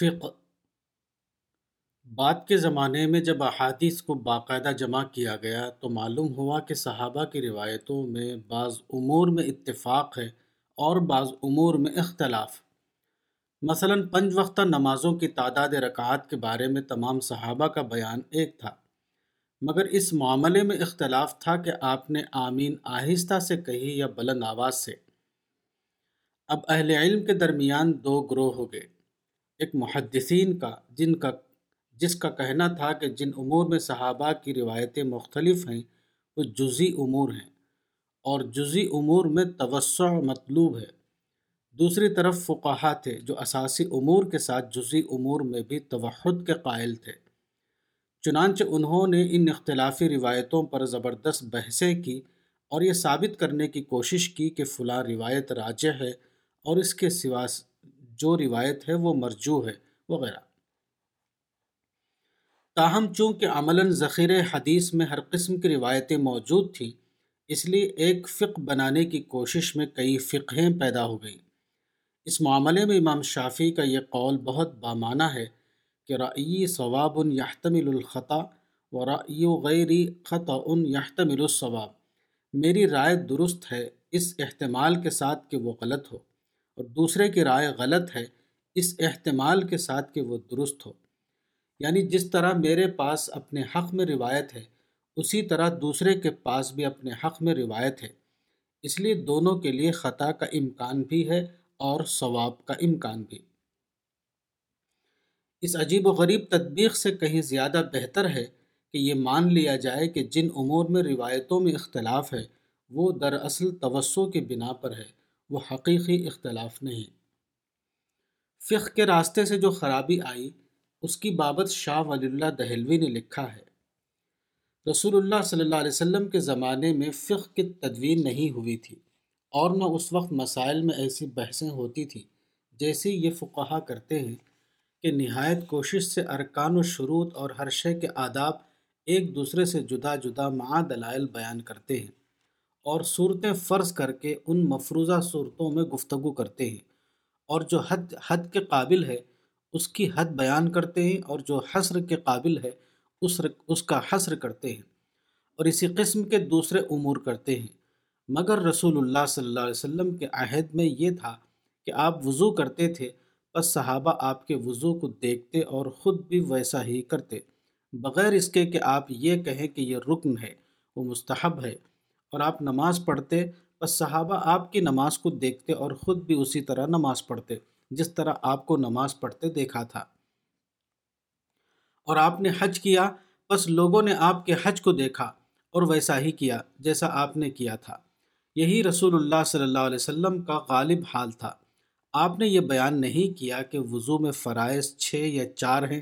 فقہ۔ بعد کے زمانے میں جب احادیث کو باقاعدہ جمع کیا گیا تو معلوم ہوا کہ صحابہ کی روایتوں میں بعض امور میں اتفاق ہے اور بعض امور میں اختلاف۔ مثلا پنج وقتہ نمازوں کی تعداد رکعات کے بارے میں تمام صحابہ کا بیان ایک تھا۔ مگر اس معاملے میں اختلاف تھا کہ آپ نے آمین آہستہ سے کہی یا بلند آواز سے۔ اب اہل علم کے درمیان دو گروہ ہو گئے۔ ایک محدثین کا، جن کا، جس کا کہنا تھا کہ جن امور میں صحابہ کی روایتیں مختلف ہیں، وہ جزی امور ہیں۔ اور جزی امور میں توسع مطلوب ہے۔ دوسری طرف فقہا تھے، جو اساسی امور کے ساتھ جزی امور میں بھی توحد کے قائل تھے۔ چنانچہ انہوں نے ان اختلافی روایتوں پر زبردست بحثیں کی اور یہ ثابت کرنے کی کوشش کی کہ فلاں روایت راجع ہے اور اس کے سوا جو روایت ہے وہ مرجو ہے، وغیرہ۔ تاہم، چونکہ عملاً ذخیر حدیث میں ہر قسم کی روایتیں موجود تھیں، اس لیے ایک فقہ بنانے کی کوشش میں کئی فقہیں پیدا ہو گئیں۔ اس معاملے میں امام شافی کا یہ قول بہت بامانہ ہے کہ رعی ثواب یحتمل الخطا و رعی غیری خطا یحتمل الصواب میری رائے درست ہے اس احتمال کے ساتھ کہ وہ غلط ہو۔ اور دوسرے کی رائے غلط ہے، اس احتمال کے ساتھ کہ وہ درست ہو۔ یعنی جس طرح میرے پاس اپنے حق میں روایت ہے، اسی طرح دوسرے کے پاس بھی اپنے حق میں روایت ہے۔ اس لیے دونوں کے لیے خطا کا امکان بھی ہے اور ثواب کا امکان بھی۔ اس عجیب و غریب تدبیق سے کہیں زیادہ بہتر ہے کہ یہ مان لیا جائے کہ جن امور میں روایتوں میں اختلاف ہے، وہ دراصل توسع کی بنا پر ہے۔ وہ حقیقی اختلاف نہیں۔ فقہ کے راستے سے جو خرابی آئی، اس کی بابت شاہ ولی اللہ دہلوی نے لکھا ہے۔ رسول اللہ صلی اللہ علیہ وسلم کے زمانے میں فقہ کی تدوین نہیں ہوئی تھی اور نہ اس وقت مسائل میں ایسی بحثیں ہوتی تھیں جیسی یہ فقہا کرتے ہیں کہ نہایت کوشش سے ارکان و شروط اور ہر شے کے آداب ایک دوسرے سے جدا جدا مع دلائل بیان کرتے ہیں۔ اور صورتیں فرض کر کے ان مفروضہ صورتوں میں گفتگو کرتے ہیں اور جو حد حد کے قابل ہے، اس کی حد بیان کرتے ہیں اور جو حسر کے قابل ہے، اس اس کا حسر کرتے ہیں اور اسی قسم کے دوسرے امور کرتے ہیں۔ مگر رسول اللہ صلی اللہ علیہ وسلم کے عہد میں یہ تھا کہ آپ وضو کرتے تھے، بس صحابہ آپ کے وضو کو دیکھتے اور خود بھی ویسا ہی کرتے، بغیر اس کے کہ آپ یہ کہیں کہ یہ رکن ہے، وہ مستحب ہے۔ اور آپ نماز پڑھتے، بس صحابہ آپ کی نماز کو دیکھتے اور خود بھی اسی طرح نماز پڑھتے، جس طرح آپ کو نماز پڑھتے دیکھا تھا۔ اور آپ نے حج کیا، بس لوگوں نے آپ کے حج کو دیکھا اور ویسا ہی کیا جیسا آپ نے کیا تھا۔ یہی رسول اللہ صلی اللہ علیہ وسلم کا غالب حال تھا۔ آپ نے یہ بیان نہیں کیا کہ وضو میں فرائض چھ یا چار ہیں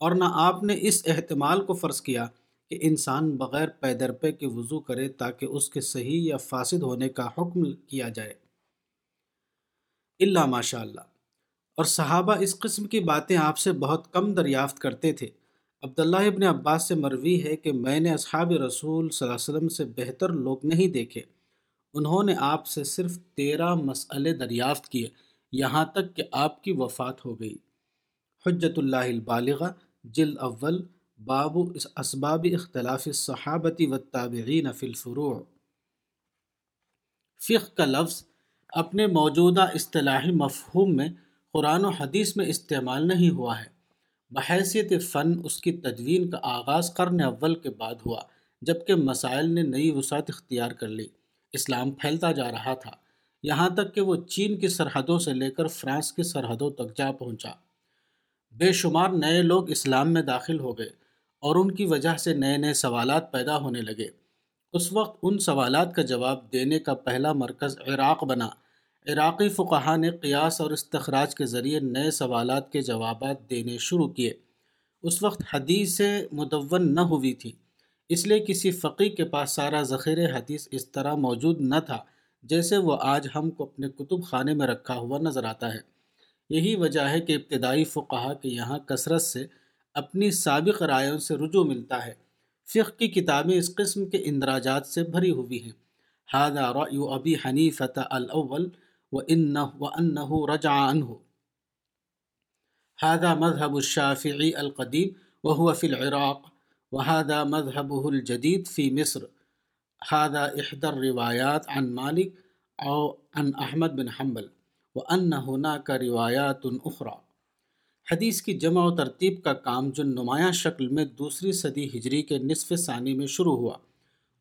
اور نہ آپ نے اس احتمال کو فرض کیا کہ انسان بغیر پیدرپے کے وضو کرے تاکہ اس کے صحیح یا فاسد ہونے کا حکم کیا جائے۔ اللہ ماشاء اللہ۔ اور صحابہ اس قسم کی باتیں آپ سے بہت کم دریافت کرتے تھے۔ عبداللہ ابن عباس سے مروی ہے کہ میں نے اصحاب رسول صلی اللہ علیہ وسلم سے بہتر لوگ نہیں دیکھے۔ انہوں نے آپ سے صرف تیرہ مسئلے دریافت کیے، یہاں تک کہ آپ کی وفات ہو گئی۔ حجت اللہ البالغہ، جلد اول باب اسباب اختلاف صحابتی و تابعین فی الفروع۔ فقہ کا لفظ اپنے موجودہ اصطلاحی مفہوم میں قرآن و حدیث میں استعمال نہیں ہوا ہے۔ بحیثیت فن اس کی تدوین کا آغاز قرن اول کے بعد ہوا، جبکہ مسائل نے نئی وسعت اختیار کر لی۔ اسلام پھیلتا جا رہا تھا، یہاں تک کہ وہ چین کی سرحدوں سے لے کر فرانس کی سرحدوں تک جا پہنچا۔ بے شمار نئے لوگ اسلام میں داخل ہو گئے۔ اور ان کی وجہ سے نئے نئے سوالات پیدا ہونے لگے۔ اس وقت ان سوالات کا جواب دینے کا پہلا مرکز عراق بنا۔ عراقی فقہ نے قیاس اور استخراج کے ذریعے نئے سوالات کے جوابات دینے شروع کیے۔ اس وقت حدیث مدون نہ ہوئی تھی، اس لیے کسی فقی کے پاس سارا ذخیر حدیث اس طرح موجود نہ تھا جیسے وہ آج ہم کو اپنے کتب خانے میں رکھا ہوا نظر آتا ہے۔ یہی وجہ ہے کہ ابتدائی فقہ کے یہاں کثرت سے اپنی سابق رائےوں سے رجوع ملتا ہے۔ فقہ کی کتابیں اس قسم کے اندراجات سے بھری ہوئی ہیں۔ ہادہ رو ابی حنیفت الاول و ان حدیث کی جمع و ترتیب کا کام جو نمایاں شکل میں دوسری صدی ہجری کے نصف ثانی میں شروع ہوا۔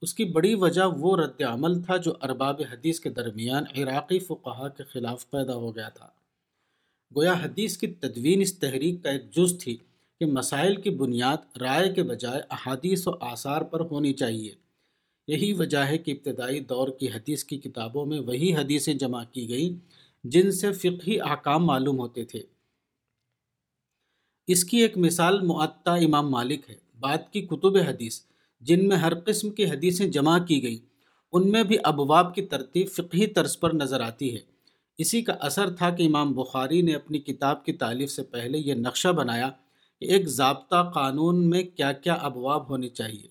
اس کی بڑی وجہ وہ رد عمل تھا جو ارباب حدیث کے درمیان عراقی فقہا کے خلاف پیدا ہو گیا تھا۔ گویا حدیث کی تدوین اس تحریک کا ایک جز تھی کہ مسائل کی بنیاد رائے کے بجائے احادیث و آثار پر ہونی چاہیے۔ یہی وجہ ہے کہ ابتدائی دور کی حدیث کی کتابوں میں وہی حدیثیں جمع کی گئیں جن سے فقہی احکام معلوم ہوتے تھے۔ اس کی ایک مثال معطا امام مالک ہے۔ بعد کی کتب حدیث، جن میں ہر قسم کی حدیثیں جمع کی گئیں، ان میں بھی ابواب کی ترتیب فقہی طرز پر نظر آتی ہے۔ اسی کا اثر تھا کہ امام بخاری نے اپنی کتاب کی تعلیف سے پہلے یہ نقشہ بنایا کہ ایک ضابطہ قانون میں کیا کیا ابواب ہونی چاہیے۔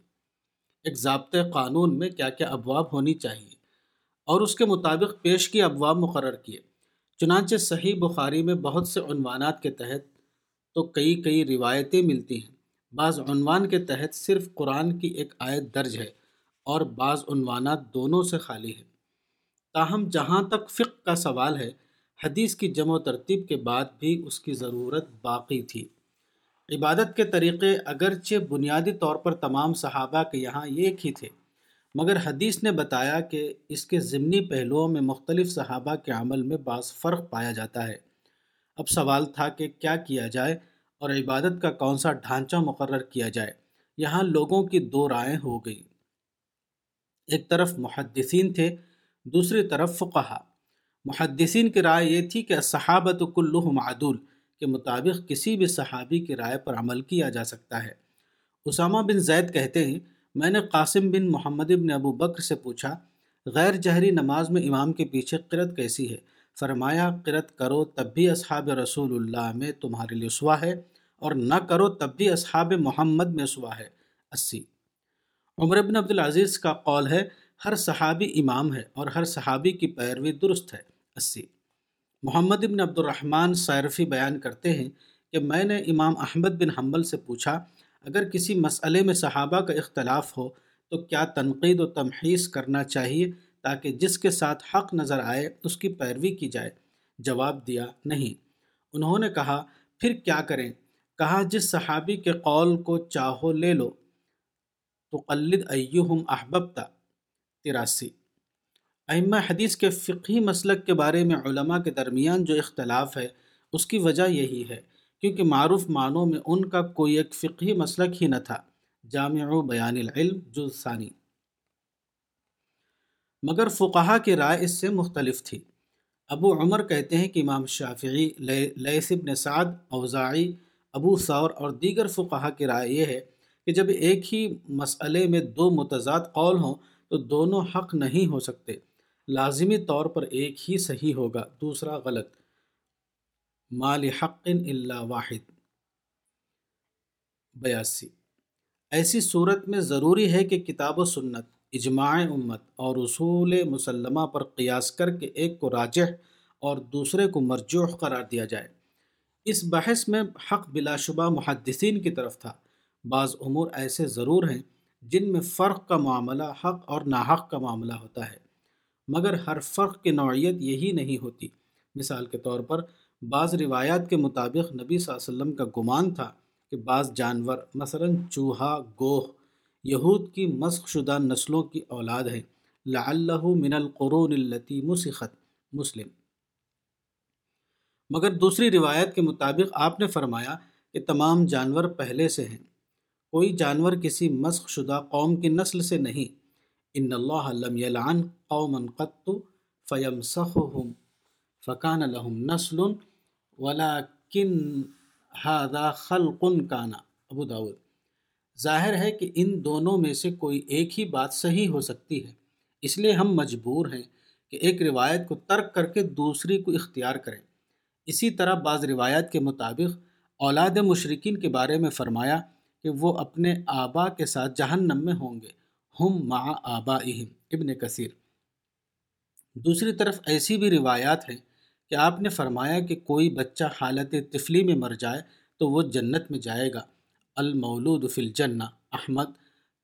ایک ضابطۂ قانون میں کیا کیا ابواب ہونی چاہیے۔ اور اس کے مطابق پیش کی ابواب مقرر کیے۔ چنانچہ صحیح بخاری میں بہت سے عنوانات کے تحت تو کئی کئی روایتیں ملتی ہیں۔ بعض عنوان کے تحت صرف قرآن کی ایک آیت درج ہے اور بعض عنوانات دونوں سے خالی ہے تاہم، جہاں تک فقہ کا سوال ہے، حدیث کی جمع و ترتیب کے بعد بھی اس کی ضرورت باقی تھی۔ عبادت کے طریقے اگرچہ بنیادی طور پر تمام صحابہ کے یہاں ایک ہی تھے، مگر حدیث نے بتایا کہ اس کے ضمنی پہلوؤں میں مختلف صحابہ کے عمل میں بعض فرق پایا جاتا ہے۔ اب سوال تھا کہ کیا کیا جائے اور عبادت کا کون سا ڈھانچہ مقرر کیا جائے؟ یہاں لوگوں کی دو رائے ہو گئیں۔ ایک طرف محدثین تھے، دوسری طرف فقہا۔ محدثین کی رائے یہ تھی کہ صحابت کلہم عدول، کے مطابق کسی بھی صحابی کی رائے پر عمل کیا جا سکتا ہے۔ اسامہ بن زید کہتے ہیں، میں نے قاسم بن محمد بن ابو بکر سے پوچھا، غیر جہری نماز میں امام کے پیچھے قرت کیسی ہے؟ فرمایا، قرت کرو تب بھی اصحاب رسول اللہ میں تمہارے لیے اسوا ہے اور نہ کرو تب بھی اصحاب محمد میں اسوا ہے۔ اسی۔ عمر بن عبدالعزیز کا قول ہے، ہر صحابی امام ہے اور ہر صحابی کی پیروی درست ہے۔ اسی۔ محمد بن عبد الرحمن سیرفی بیان کرتے ہیں کہ میں نے امام احمد بن حنبل سے پوچھا، اگر کسی مسئلے میں صحابہ کا اختلاف ہو تو کیا تنقید و تمحیص کرنا چاہیے؟ تاکہ جس کے ساتھ حق نظر آئے، اس کی پیروی کی جائے۔ جواب دیا، نہیں۔ انہوں نے کہا، پھر کیا کریں؟ کہا، جس صحابی کے قول کو چاہو لے لو۔ تو قلد ایہم احببتا تراسی۔ ائمہ حدیث کے فقہی مسلک کے بارے میں علماء کے درمیان جو اختلاف ہے، اس کی وجہ یہی ہے۔ کیونکہ معروف معنوں میں ان کا کوئی ایک فقہی مسلک ہی نہ تھا۔ جامع بیان العلم جو ثانی۔ مگر فقہا کی رائے اس سے مختلف تھی۔ ابو عمر کہتے ہیں کہ امام شافعی لیس ابن سعد، اوزاعی، ابو ثور اور دیگر فقہا کی رائے یہ ہے کہ جب ایک ہی مسئلے میں دو متضاد قول ہوں تو دونوں حق نہیں ہو سکتے۔ لازمی طور پر ایک ہی صحیح ہوگا، دوسرا غلط۔ مال حق اللہ واحد۔ بیاسی۔ ایسی صورت میں ضروری ہے کہ کتاب و سنت اجماع امت اور اصول مسلمہ پر قیاس کر کے ایک کو راجح اور دوسرے کو مرجوح قرار دیا جائے۔ اس بحث میں حق بلا شبہ محدثین کی طرف تھا۔ بعض امور ایسے ضرور ہیں جن میں فرق کا معاملہ حق اور ناحق کا معاملہ ہوتا ہے۔ مگر ہر فرق کی نوعیت یہی نہیں ہوتی۔ مثال کے طور پر بعض روایات کے مطابق نبی صلی اللہ علیہ وسلم کا گمان تھا کہ بعض جانور مثلا چوہا، گوہ یہود کی مسخ شدہ نسلوں کی اولاد ہے۔ لعلہ من القرون التی مسخت مسلم۔ مگر دوسری روایت کے مطابق آپ نے فرمایا کہ تمام جانور پہلے سے ہیں۔ کوئی جانور کسی مسخ شدہ قوم کی نسل سے نہیں۔ ان اللہ لم يلعن قوما قط فيمسخهم فكان لهم نسل ولكن هذا خلق كان ابو داود۔ ظاہر ہے کہ ان دونوں میں سے کوئی ایک ہی بات صحیح ہو سکتی ہے۔ اس لیے ہم مجبور ہیں کہ ایک روایت کو ترک کر کے دوسری کو اختیار کریں۔ اسی طرح بعض روایات کے مطابق اولاد مشرقین کے بارے میں فرمایا کہ وہ اپنے آبا کے ساتھ جہنم میں ہوں گے۔ ہم مع آبا ابن کثیر۔ دوسری طرف ایسی بھی روایات ہیں کہ آپ نے فرمایا کہ کوئی بچہ حالت طفلی میں مر جائے تو وہ جنت میں جائے گا۔ المولود فی الجنہ۔ احمد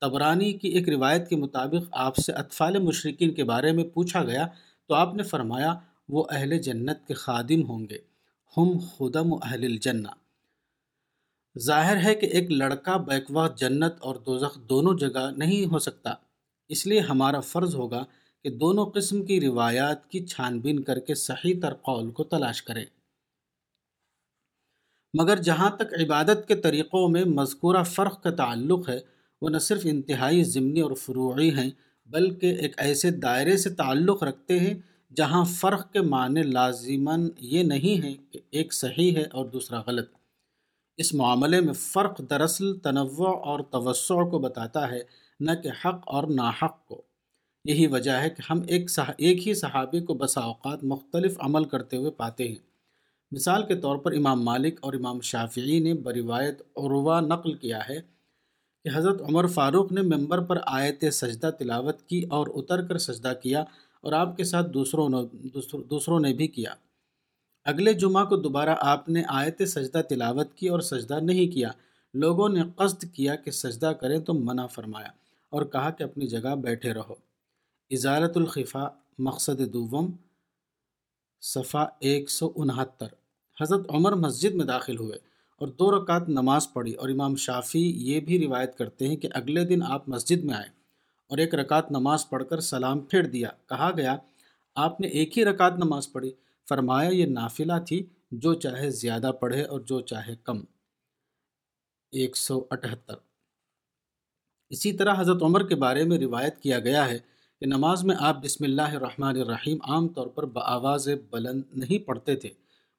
تبرانی کی ایک روایت کے مطابق آپ سے اطفال مشرقین کے بارے میں پوچھا گیا تو آپ نے فرمایا، وہ اہل جنت کے خادم ہوں گے۔ ہم خدم و اہل الجنہ۔ ظاہر ہے کہ ایک لڑکا بیک وقت جنت اور دوزخ دونوں جگہ نہیں ہو سکتا۔ اس لیے ہمارا فرض ہوگا کہ دونوں قسم کی روایات کی چھان بین کر کے صحیح تر قول کو تلاش کریں۔ مگر جہاں تک عبادت کے طریقوں میں مذکورہ فرق کا تعلق ہے، وہ نہ صرف انتہائی ضمنی اور فروعی ہیں، بلکہ ایک ایسے دائرے سے تعلق رکھتے ہیں جہاں فرق کے معنی لازماً یہ نہیں ہے کہ ایک صحیح ہے اور دوسرا غلط۔ اس معاملے میں فرق دراصل تنوع اور توسع کو بتاتا ہے، نہ کہ حق اور ناحق کو۔ یہی وجہ ہے کہ ہم ایک ایک ہی صحابی کو بسا اوقات مختلف عمل کرتے ہوئے پاتے ہیں۔ مثال کے طور پر امام مالک اور امام شافعی نے بروایت عروہ نقل کیا ہے کہ حضرت عمر فاروق نے ممبر پر آیت سجدہ تلاوت کی اور اتر کر سجدہ کیا اور آپ کے ساتھ دوسروں نے دوسروں نے بھی کیا۔ اگلے جمعہ کو دوبارہ آپ نے آیت سجدہ تلاوت کی اور سجدہ نہیں کیا۔ لوگوں نے قصد کیا کہ سجدہ کریں تو منع فرمایا اور کہا کہ اپنی جگہ بیٹھے رہو۔ ازالت الخفا مقصد دوم، صفحہ ایک سو انہتر۔ حضرت عمر مسجد میں داخل ہوئے اور دو رکعت نماز پڑھی اور امام شافی یہ بھی روایت کرتے ہیں کہ اگلے دن آپ مسجد میں آئے اور ایک رکعت نماز پڑھ کر سلام پھیر دیا۔ کہا گیا، آپ نے ایک ہی رکعت نماز پڑھی۔ فرمایا، یہ نافلہ تھی، جو چاہے زیادہ پڑھے اور جو چاہے کم۔ ایک سو اٹھہتر۔ اسی طرح حضرت عمر کے بارے میں روایت کیا گیا ہے کہ نماز میں آپ بسم اللہ الرحمن الرحیم عام طور پر بآواز بلند نہیں پڑھتے تھے۔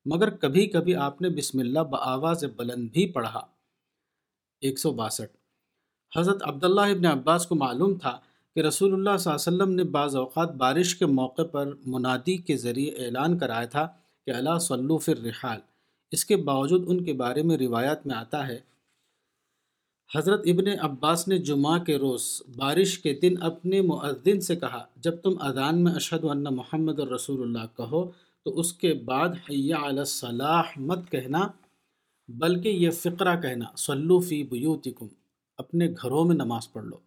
مگر کبھی کبھی آپ نے بسم اللہ بآواز بلند بھی پڑھا۔ ایک سو باسٹھ۔ حضرت عبداللہ ابن عباس کو معلوم تھا کہ رسول اللہ صلی اللہ علیہ وسلم نے بعض اوقات بارش کے موقع پر منادی کے ذریعے اعلان کرایا تھا کہ اللہ صلو فی الرحال۔ اس کے باوجود ان کے بارے میں روایات میں آتا ہے، حضرت ابن عباس نے جمعہ کے روز بارش کے دن اپنے معدن سے کہا، جب تم اذان میں اشہد ان محمد الرسول اللہ کہو تو اس کے بعد حیا علی الصلاح مت کہنا، بلکہ یہ فقرہ کہنا، صلو فی بیوتکم، اپنے گھروں میں نماز پڑھ لو۔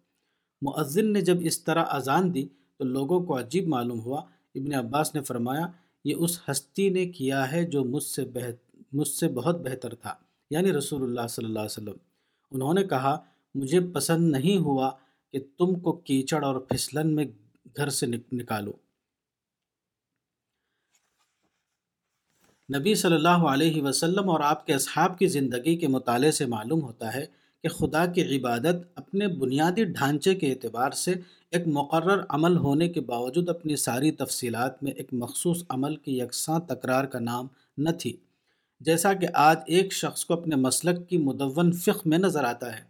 مؤذن نے جب اس طرح اذان دی تو لوگوں کو عجیب معلوم ہوا۔ ابن عباس نے فرمایا، یہ اس ہستی نے کیا ہے جو مجھ سے بہت، مجھ سے بہت بہتر تھا۔ یعنی رسول اللہ صلی اللہ علیہ وسلم۔ انہوں نے کہا، مجھے پسند نہیں ہوا کہ تم کو کیچڑ اور پھسلن میں گھر سے نکالو نبی صلی اللہ علیہ وسلم اور آپ کے اصحاب کی زندگی کے مطالعے سے معلوم ہوتا ہے کہ خدا کی عبادت اپنے بنیادی ڈھانچے کے اعتبار سے ایک مقرر عمل ہونے کے باوجود اپنی ساری تفصیلات میں ایک مخصوص عمل کی یکساں تکرار کا نام نہ تھی۔ جیسا کہ آج ایک شخص کو اپنے مسلک کی مدون فقہ میں نظر آتا ہے۔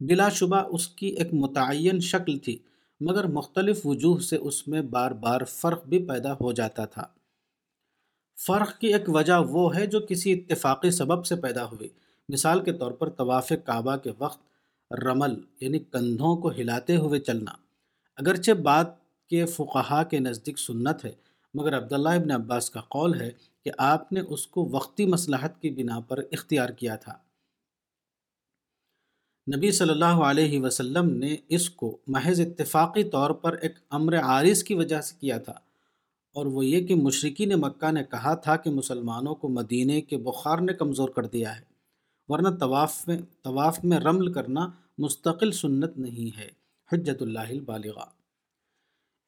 بلا شبہ اس کی ایک متعین شکل تھی، مگر مختلف وجوہ سے اس میں بار بار فرق بھی پیدا ہو جاتا تھا۔ فرق کی ایک وجہ وہ ہے جو کسی اتفاقی سبب سے پیدا ہوئی۔ مثال کے طور پر طواف کعبہ کے وقت رمل یعنی کندھوں کو ہلاتے ہوئے چلنا۔ اگرچہ بات کے فقہا کے نزدیک سنت ہے، مگر عبداللہ ابن عباس کا قول ہے کہ آپ نے اس کو وقتی مصلحت کی بنا پر اختیار کیا تھا۔ نبی صلی اللہ علیہ وسلم نے اس کو محض اتفاقی طور پر ایک امر عارض کی وجہ سے کیا تھا۔ اور وہ یہ کہ مشرقین مکہ نے کہا تھا کہ مسلمانوں کو مدینہ کے بخار نے کمزور کر دیا ہے، ورنہ طواف میں طواف میں رمل کرنا مستقل سنت نہیں ہے۔ حجت اللہ البالغہ۔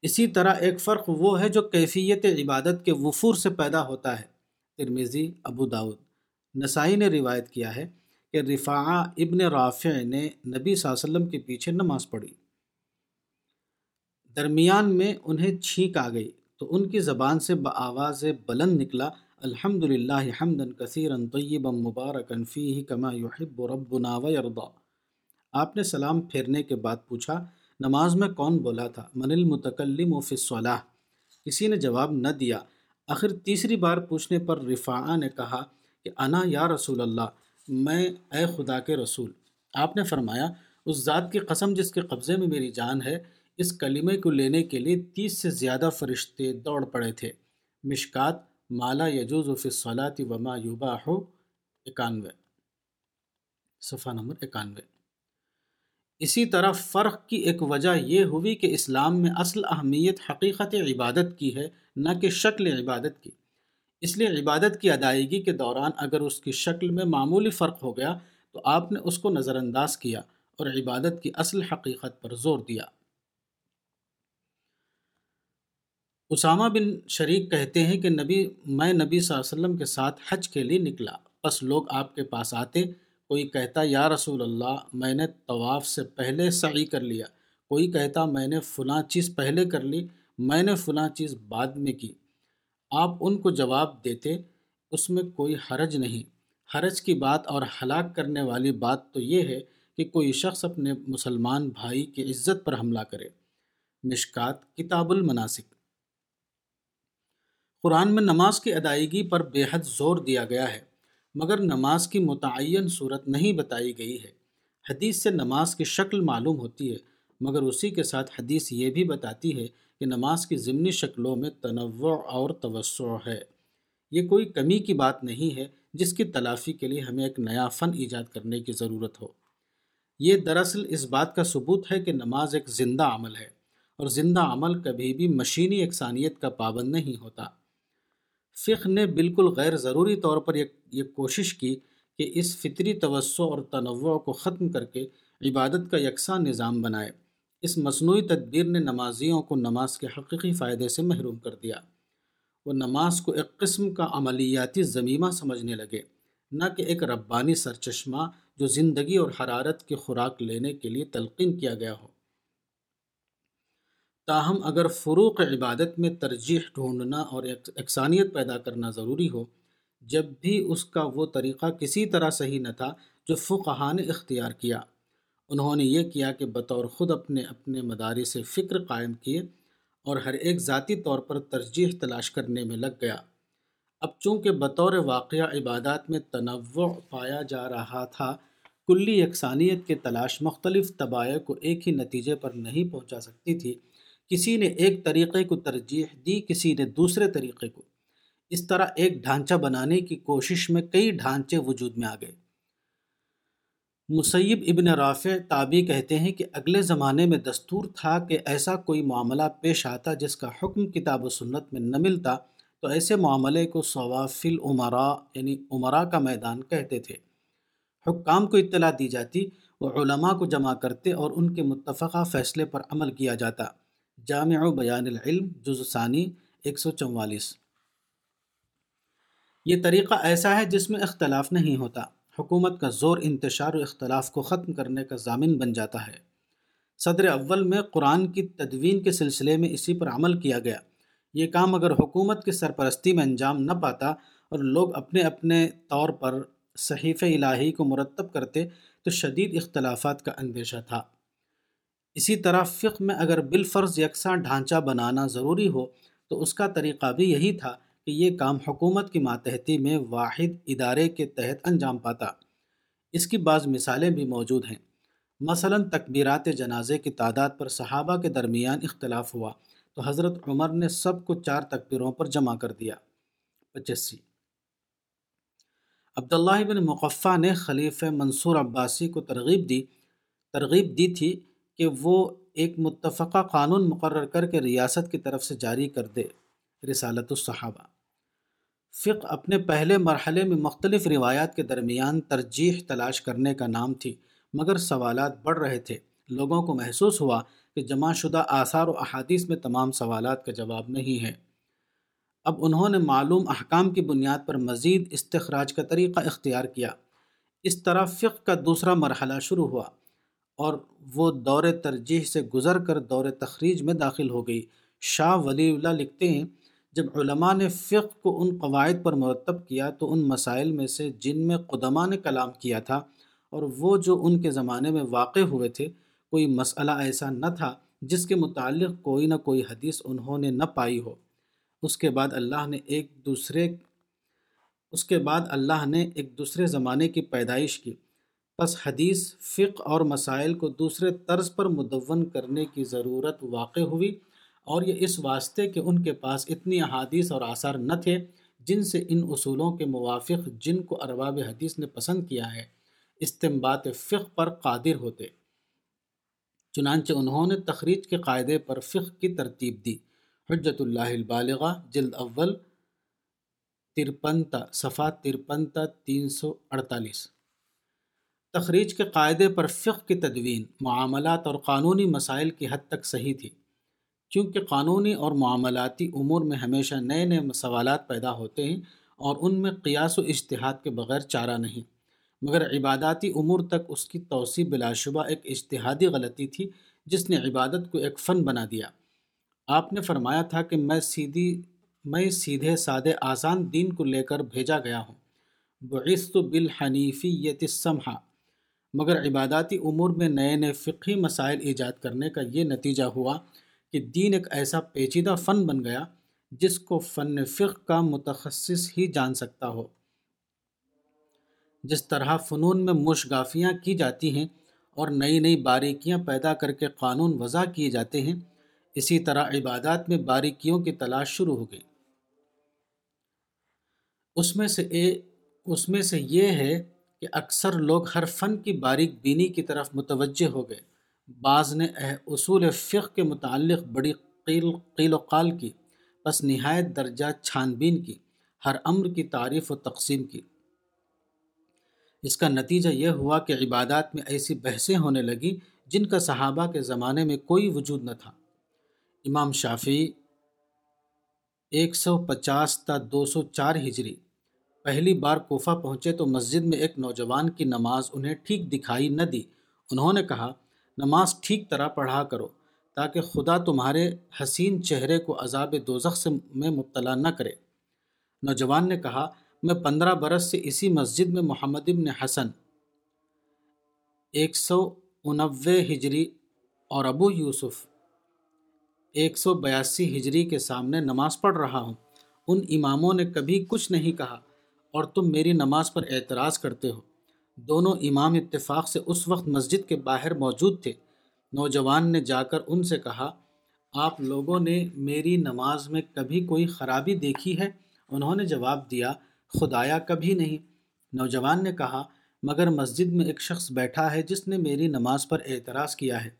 اسی طرح ایک فرق وہ ہے جو کیفیت عبادت کے وفور سے پیدا ہوتا ہے۔ ترمیزی ابو داود نسائی نے روایت کیا ہے کہ رفاع ابن رافع نے نبی صلی اللہ علیہ وسلم کے پیچھے نماز پڑھی۔ درمیان میں انہیں چھینک آ گئی۔ تو ان کی زبان سے بآواز بلند نکلا الحمد للہ حمدن کثیرن طیبا مبارکن فیہ کما یحب ربنا ویرضا. آپ نے سلام پھیرنے کے بعد پوچھا، نماز میں کون بولا تھا؟ من المتکلم فی الصلاح. کسی نے جواب نہ دیا۔ آخر تیسری بار پوچھنے پر رفاعہ نے کہا کہ، انا یا رسول اللہ، میں اے خدا کے رسول. آپ نے فرمایا، اس ذات کی قسم جس کے قبضے میں میری جان ہے اس کلمے کو لینے کے لیے تیس سے زیادہ فرشتے دوڑ پڑے تھے۔ مشکات، مالا یجوز و فصلاتی وما یوبا ہو اکانوے۔ صفحہ نمبر اکانوے۔ اسی طرح فرق کی ایک وجہ یہ ہوئی کہ اسلام میں اصل اہمیت حقیقت عبادت کی ہے، نہ کہ شکل عبادت کی۔ اس لیے عبادت کی ادائیگی کے دوران اگر اس کی شکل میں معمولی فرق ہو گیا تو آپ نے اس کو نظر انداز کیا اور عبادت کی اصل حقیقت پر زور دیا۔ اسامہ بن شریک کہتے ہیں کہ نبی، میں نبی صلی اللہ علیہ وسلم کے ساتھ حج کے لیے نکلا۔ بس لوگ آپ کے پاس آتے، کوئی کہتا، یا رسول اللہ، میں نے طواف سے پہلے سعی کر لیا۔ کوئی کہتا، میں نے فلاں چیز پہلے کر لی، میں نے فلاں چیز بعد میں کی۔ آپ ان کو جواب دیتے، اس میں کوئی حرج نہیں۔ حرج کی بات اور ہلاک کرنے والی بات تو یہ ہے کہ کوئی شخص اپنے مسلمان بھائی کی عزت پر حملہ کرے۔ مشکات، کتاب المناسک۔ قرآن میں نماز کی ادائیگی پر بے حد زور دیا گیا ہے، مگر نماز کی متعین صورت نہیں بتائی گئی ہے۔ حدیث سے نماز کی شکل معلوم ہوتی ہے، مگر اسی کے ساتھ حدیث یہ بھی بتاتی ہے کہ نماز کی ضمنی شکلوں میں تنوع اور توسع ہے۔ یہ کوئی کمی کی بات نہیں ہے جس کی تلافی کے لیے ہمیں ایک نیا فن ایجاد کرنے کی ضرورت ہو۔ یہ دراصل اس بات کا ثبوت ہے کہ نماز ایک زندہ عمل ہے، اور زندہ عمل کبھی بھی مشینی یکسانیت کا پابند نہیں ہوتا۔ فقہ نے بالکل غیر ضروری طور پر یہ کوشش کی کہ اس فطری توسع اور تنوع کو ختم کر کے عبادت کا یکساں نظام بنائے۔ اس مصنوعی تدبیر نے نمازیوں کو نماز کے حقیقی فائدے سے محروم کر دیا۔ وہ نماز کو ایک قسم کا عملیاتی ضمیمہ سمجھنے لگے، نہ کہ ایک ربانی سرچشمہ جو زندگی اور حرارت کی خوراک لینے کے لیے تلقین کیا گیا ہو۔ تاہم اگر فروغ عبادت میں ترجیح ڈھونڈنا اور یکسانیت پیدا کرنا ضروری ہو، جب بھی اس کا وہ طریقہ کسی طرح صحیح نہ تھا جو فقہ نے اختیار کیا۔ انہوں نے یہ کیا کہ بطور خود اپنے اپنے مداری سے فکر قائم کیے اور ہر ایک ذاتی طور پر ترجیح تلاش کرنے میں لگ گیا۔ اب چونکہ بطور واقعہ عبادات میں تنوع پایا جا رہا تھا، کلی یکسانیت کے تلاش مختلف طبائع کو ایک ہی نتیجے پر نہیں پہنچا سکتی تھی۔ کسی نے ایک طریقے کو ترجیح دی، کسی نے دوسرے طریقے کو۔ اس طرح ایک ڈھانچہ بنانے کی کوشش میں کئی ڈھانچے وجود میں آ گئے۔ مسیب ابن رافع تابی کہتے ہیں کہ اگلے زمانے میں دستور تھا کہ ایسا کوئی معاملہ پیش آتا جس کا حکم کتاب و سنت میں نہ ملتا، تو ایسے معاملے کو ثوافل عمرا یعنی عمرا کا میدان کہتے تھے۔ حکام کو اطلاع دی جاتی، وہ علماء کو جمع کرتے اور ان کے متفقہ فیصلے پر عمل کیا جاتا۔ جامع بیان العلم جز ثانی، ایک سو چوالیس۔ یہ طریقہ ایسا ہے جس میں اختلاف نہیں ہوتا۔ حکومت کا زور انتشار و اختلاف کو ختم کرنے کا ضامن بن جاتا ہے۔ صدر اول میں قرآن کی تدوین کے سلسلے میں اسی پر عمل کیا گیا۔ یہ کام اگر حکومت کی سرپرستی میں انجام نہ پاتا اور لوگ اپنے اپنے طور پر صحیف الہی کو مرتب کرتے تو شدید اختلافات کا اندیشہ تھا۔ اسی طرح فقہ میں اگر بالفرض یکساں ڈھانچہ بنانا ضروری ہو، تو اس کا طریقہ بھی یہی تھا کہ یہ کام حکومت کی ماتحتی میں واحد ادارے کے تحت انجام پاتا۔ اس کی بعض مثالیں بھی موجود ہیں۔ مثلا تکبیرات جنازے کی تعداد پر صحابہ کے درمیان اختلاف ہوا، تو حضرت عمر نے سب کو چار تکبیروں پر جمع کر دیا۔ پچسی عبداللہ بن مقفع نے خلیف منصور عباسی کو ترغیب دی ترغیب دی تھی کہ وہ ایک متفقہ قانون مقرر کر کے ریاست کی طرف سے جاری کر دے، رسالت الصحابہ۔ فقہ اپنے پہلے مرحلے میں مختلف روایات کے درمیان ترجیح تلاش کرنے کا نام تھی، مگر سوالات بڑھ رہے تھے۔ لوگوں کو محسوس ہوا کہ جمع شدہ آثار و احادیث میں تمام سوالات کا جواب نہیں ہے۔ اب انہوں نے معلوم احکام کی بنیاد پر مزید استخراج کا طریقہ اختیار کیا۔ اس طرح فقہ کا دوسرا مرحلہ شروع ہوا۔ اور وہ دور ترجیح سے گزر کر دور تخریج میں داخل ہو گئی۔ شاہ ولی اللہ لکھتے ہیں، جب علماء نے فقہ کو ان قواعد پر مرتب کیا تو ان مسائل میں سے جن میں قدمہ نے کلام کیا تھا اور وہ جو ان کے زمانے میں واقع ہوئے تھے، کوئی مسئلہ ایسا نہ تھا جس کے متعلق کوئی نہ کوئی حدیث انہوں نے نہ پائی ہو۔ اس کے بعد اللہ نے ایک دوسرے، اس کے بعد اللہ نے ایک دوسرے زمانے کی پیدائش کی۔ پس حدیث، فقہ اور مسائل کو دوسرے طرز پر مدون کرنے کی ضرورت واقع ہوئی اور یہ اس واسطے کہ ان کے پاس اتنی احادیث اور آثار نہ تھے جن سے ان اصولوں کے موافق جن کو ارباب حدیث نے پسند کیا ہے استمبات فقہ پر قادر ہوتے۔ چنانچہ انہوں نے تخریج کے قاعدے پر فقہ کی ترتیب دی۔ حجت اللہ البالغہ، جلد اول ترپنتا صفحہ ترپنتا تین سو اڑتالیس۔ تخریج کے قاعدے پر فقہ کی تدوین، معاملات اور قانونی مسائل کی حد تک صحیح تھی۔ کیونکہ قانونی اور معاملاتی امور میں ہمیشہ نئے نئے سوالات پیدا ہوتے ہیں اور ان میں قیاس و اشتہاد کے بغیر چارہ نہیں۔ مگر عباداتی امور تک اس کی توسیع بلا شبہ ایک اشتہادی غلطی تھی جس نے عبادت کو ایک فن بنا دیا۔ آپ نے فرمایا تھا کہ میں سیدھی، میں سیدھے سادے آسان دین کو لے کر بھیجا گیا ہوں۔ بعثت بالحنیفیت السمحہ۔ مگر عباداتی امور میں نئے نئے فقہی مسائل ایجاد کرنے کا یہ نتیجہ ہوا کہ دین ایک ایسا پیچیدہ فن بن گیا جس کو فن فقہ کا متخصص ہی جان سکتا ہو۔ جس طرح فنون میں مشگافیاں کی جاتی ہیں اور نئی نئی باریکیاں پیدا کر کے قانون وضع کیے جاتے ہیں، اسی طرح عبادات میں باریکیوں کی تلاش شروع ہو گئی۔ اس میں سے اے، اس میں سے یہ ہے کہ اکثر لوگ ہر فن کی باریک بینی کی طرف متوجہ ہو گئے۔ بعض نے اصول فقہ کے متعلق بڑی قیل قیل و قال کی، بس نہایت درجہ چھان بین کی، ہر امر کی تعریف و تقسیم کی۔ اس کا نتیجہ یہ ہوا کہ عبادات میں ایسی بحثیں ہونے لگیں جن کا صحابہ کے زمانے میں کوئی وجود نہ تھا۔ امام شافی ایک سو پچاس تا دو سو چار ہجری پہلی بار کوفہ پہنچے تو مسجد میں ایک نوجوان کی نماز انہیں ٹھیک دکھائی نہ دی۔ انہوں نے کہا، نماز ٹھیک طرح پڑھا کرو تاکہ خدا تمہارے حسین چہرے کو عذاب دوزخ سے میں مبتلا نہ کرے۔ نوجوان نے کہا، میں پندرہ برس سے اسی مسجد میں محمد ابن حسن، ایک سو انوے ہجری اور ابو یوسف، ایک سو بیاسی ہجری کے سامنے نماز پڑھ رہا ہوں۔ ان اماموں نے کبھی کچھ نہیں کہا۔ اور تم میری نماز پر اعتراض کرتے ہو۔ دونوں امام اتفاق سے اس وقت مسجد کے باہر موجود تھے۔ نوجوان نے جا کر ان سے کہا، آپ لوگوں نے میری نماز میں کبھی کوئی خرابی دیکھی ہے؟ انہوں نے جواب دیا، خدایا کبھی نہیں۔ نوجوان نے کہا، مگر مسجد میں ایک شخص بیٹھا ہے جس نے میری نماز پر اعتراض کیا ہے۔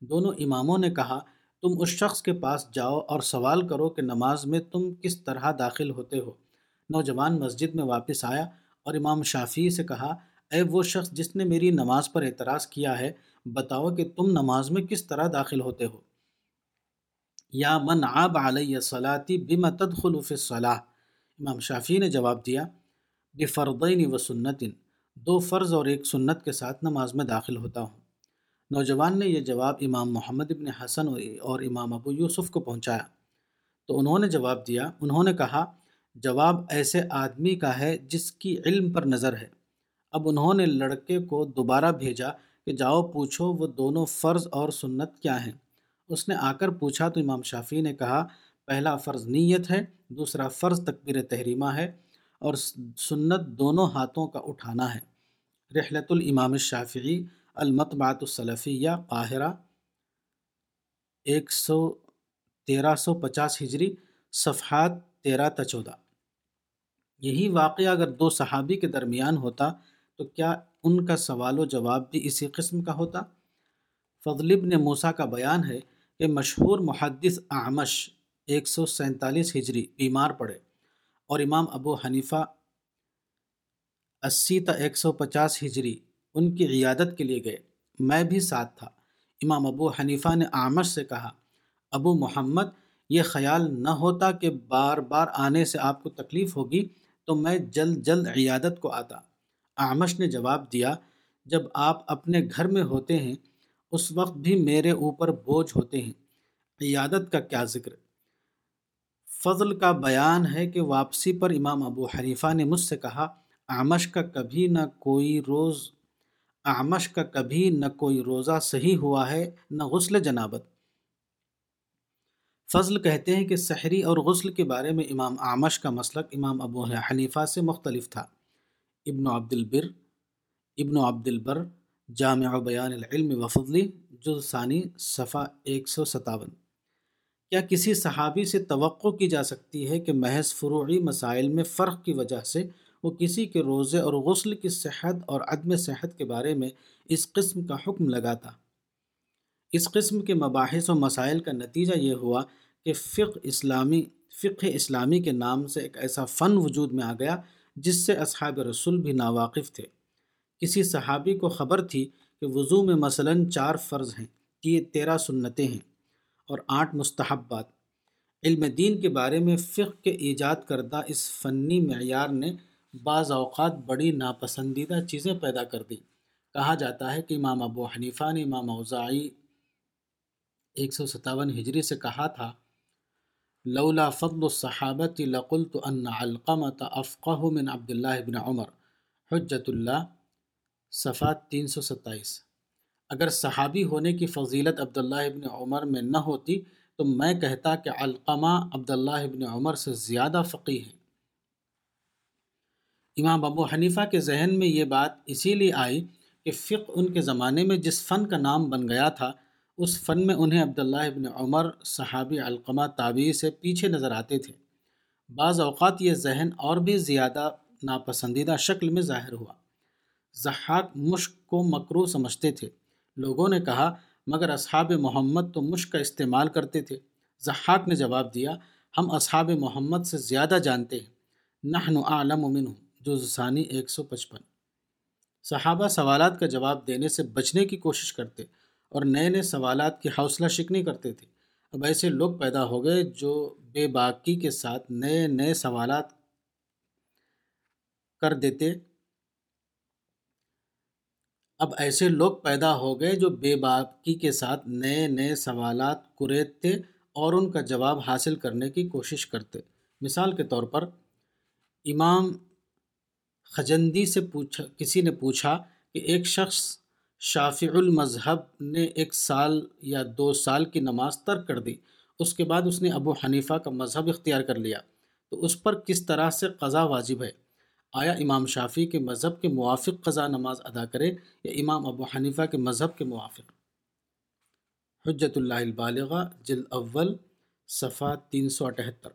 دونوں اماموں نے کہا، تم اس شخص کے پاس جاؤ اور سوال کرو کہ نماز میں تم کس طرح داخل ہوتے ہو۔ نوجوان مسجد میں واپس آیا اور امام شافی سے کہا، اے وہ شخص جس نے میری نماز پر اعتراض کیا ہے، بتاؤ کہ تم نماز میں کس طرح داخل ہوتے ہو۔ یا من آب علیہ صلاحی بم تدخلف صلاح امام شافی نے جواب دیا بفردین و سنتن، دو فرض اور ایک سنت کے ساتھ نماز میں داخل ہوتا ہوں نوجوان نے یہ جواب امام محمد ابن حسن اور امام ابو یوسف کو پہنچایا۔ تو انہوں نے جواب دیا، انہوں نے کہا جواب ایسے آدمی کا ہے جس کی علم پر نظر ہے۔ اب انہوں نے لڑکے کو دوبارہ بھیجا کہ جاؤ پوچھو وہ دونوں فرض اور سنت کیا ہیں۔ اس نے آ کر پوچھا تو امام شافی نے کہا، پہلا فرض نیت ہے، دوسرا فرض تکبیر تحریمہ ہے اور سنت دونوں ہاتھوں کا اٹھانا ہے۔ رحلت الامام الشافعی المطبعۃ الصلفیہ قاہرہ، ایک سو تیرہ سو پچاس ہجری، صفحات تیرہ تا چودہ یہی واقعہ اگر دو صحابی کے درمیان ہوتا تو کیا ان کا سوال و جواب بھی اسی قسم کا ہوتا؟ فضل ابن موسیٰ کا بیان ہے کہ مشہور محدث اعمش ایک سو سینتالیس ہجری بیمار پڑے اور امام ابو حنیفہ اسی تا ایک سو پچاس ہجری ان کی عیادت کے لیے گئے۔ میں بھی ساتھ تھا۔ امام ابو حنیفہ نے آمش سے کہا، ابو محمد یہ خیال نہ ہوتا کہ بار بار آنے سے آپ کو تکلیف ہوگی، تو میں جلد جلد عیادت کو آتا۔ آمش نے جواب دیا، جب آپ اپنے گھر میں ہوتے ہیں، اس وقت بھی میرے اوپر بوجھ ہوتے ہیں۔ عیادت کا کیا ذکر؟ فضل کا بیان ہے کہ واپسی پر امام ابو حریفہ نے مجھ سے کہا آمش کا کبھی نہ کوئی روز آمش کا کبھی نہ کوئی روزہ صحیح ہوا ہے، نہ غسل جنابت۔ فضل کہتے ہیں کہ سحری اور غسل کے بارے میں امام آمش کا مسلک امام ابو حنیفہ سے مختلف تھا۔ ابن عبد البر، ابن عبد البر، جامع بیان العلم وفضلی جز ثانی، صفحہ ایک سو ستاون۔ کیا کسی صحابی سے توقع کی جا سکتی ہے کہ محض فروعی مسائل میں فرق کی وجہ سے وہ کسی کے روزے اور غسل کی صحت اور عدم صحت کے بارے میں اس قسم کا حکم لگاتا؟ اس قسم کے مباحث و مسائل کا نتیجہ یہ ہوا کہ فقہ اسلامی فقہ اسلامی کے نام سے ایک ایسا فن وجود میں آ گیا جس سے اصحاب رسول بھی ناواقف تھے۔ کسی صحابی کو خبر تھی کہ وضو میں مثلا چار فرض ہیں کہ تیرہ سنتیں ہیں اور آٹھ مستحبات۔ علم دین کے بارے میں فقہ کے ایجاد کردہ اس فنی معیار نے بعض اوقات بڑی ناپسندیدہ چیزیں پیدا کر دی کہا جاتا ہے کہ امام ابو حنیفہ نے امام اوزائی ایک سو ستاون ہجری سے کہا تھا، لولا فضل الصحابت لقلت ان علقمت افقہ من عبداللہ ابن عمر حجت اللہ صفات تین سو ستائیس۔ اگر صحابی ہونے کی فضیلت عبداللہ ابن عمر میں نہ ہوتی، تو میں کہتا کہ علقمہ عبداللہ ابن عمر سے زیادہ فقی ہے امام ابو حنیفہ کے ذہن میں یہ بات اسی لیے آئی کہ فقہ ان کے زمانے میں جس فن کا نام بن گیا تھا اس فن میں انہیں عبداللہ ابن عمر، صحابی علقمہ، تابعی سے پیچھے نظر آتے تھے۔ بعض اوقات یہ ذہن اور بھی زیادہ ناپسندیدہ شکل میں ظاہر ہوا۔ زحاق مشق کو مکرو سمجھتے تھے۔ لوگوں نے کہا، مگر اصحاب محمد تو مشق کا استعمال کرتے تھے۔ زحاق نے جواب دیا، ہم اصحاب محمد سے زیادہ جانتے ہیں۔ نحن اعلم منہ جو ثانی، ایک سو پچپن۔ صحابہ سوالات کا جواب دینے سے بچنے کی کوشش کرتے۔ اور نئے نئے سوالات کی حوصلہ شکنی کرتے تھے۔ اب ایسے لوگ پیدا ہو گئے جو بے باکی کے ساتھ نئے نئے سوالات کر دیتے۔ اب ایسے لوگ پیدا ہو گئے جو بے باکی کے ساتھ نئے نئے سوالات کریدتے اور ان کا جواب حاصل کرنے کی کوشش کرتے۔ مثال کے طور پر، امام خجندی سے پوچھا، کسی نے پوچھا کہ ایک شخص شافع المذہب نے ایک سال یا دو سال کی نماز ترک کر دی۔ اس کے بعد اس نے ابو حنیفہ کا مذہب اختیار کر لیا۔ تو اس پر کس طرح سے قضا واجب ہے؟ آیا امام شافی کے مذہب کے موافق قضا نماز ادا کرے یا امام ابو حنیفہ کے مذہب کے موافق؟ حجت اللہ البالغہ، جلد اول، صفحہ تین سو اٹھہتر۔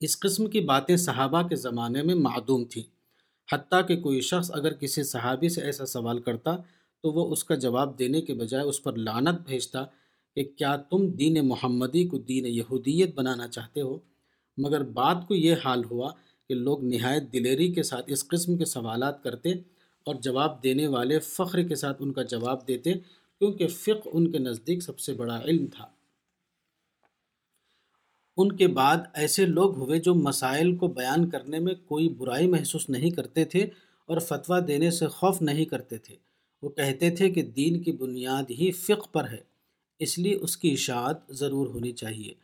اس قسم کی باتیں صحابہ کے زمانے میں معدوم تھیں۔ حتیٰ کہ کوئی شخص اگر کسی صحابی سے ایسا سوال کرتا تو وہ اس کا جواب دینے کے بجائے اس پر لانت بھیجتا کہ کیا تم دین محمدی کو دین یہودیت بنانا چاہتے ہو؟ مگر بعد کو یہ حال ہوا کہ لوگ نہایت دلیری کے ساتھ اس قسم کے سوالات کرتے اور جواب دینے والے فخر کے ساتھ ان کا جواب دیتے کیونکہ فقہ ان کے نزدیک سب سے بڑا علم تھا۔ ان کے بعد ایسے لوگ ہوئے جو مسائل کو بیان کرنے میں کوئی برائی محسوس نہیں کرتے تھے اور فتویٰ دینے سے خوف نہیں کرتے تھے۔ وہ کہتے تھے کہ دین کی بنیاد ہی فقہ پر ہے، اس لیے اس کی اشاعت ضرور ہونی چاہیے۔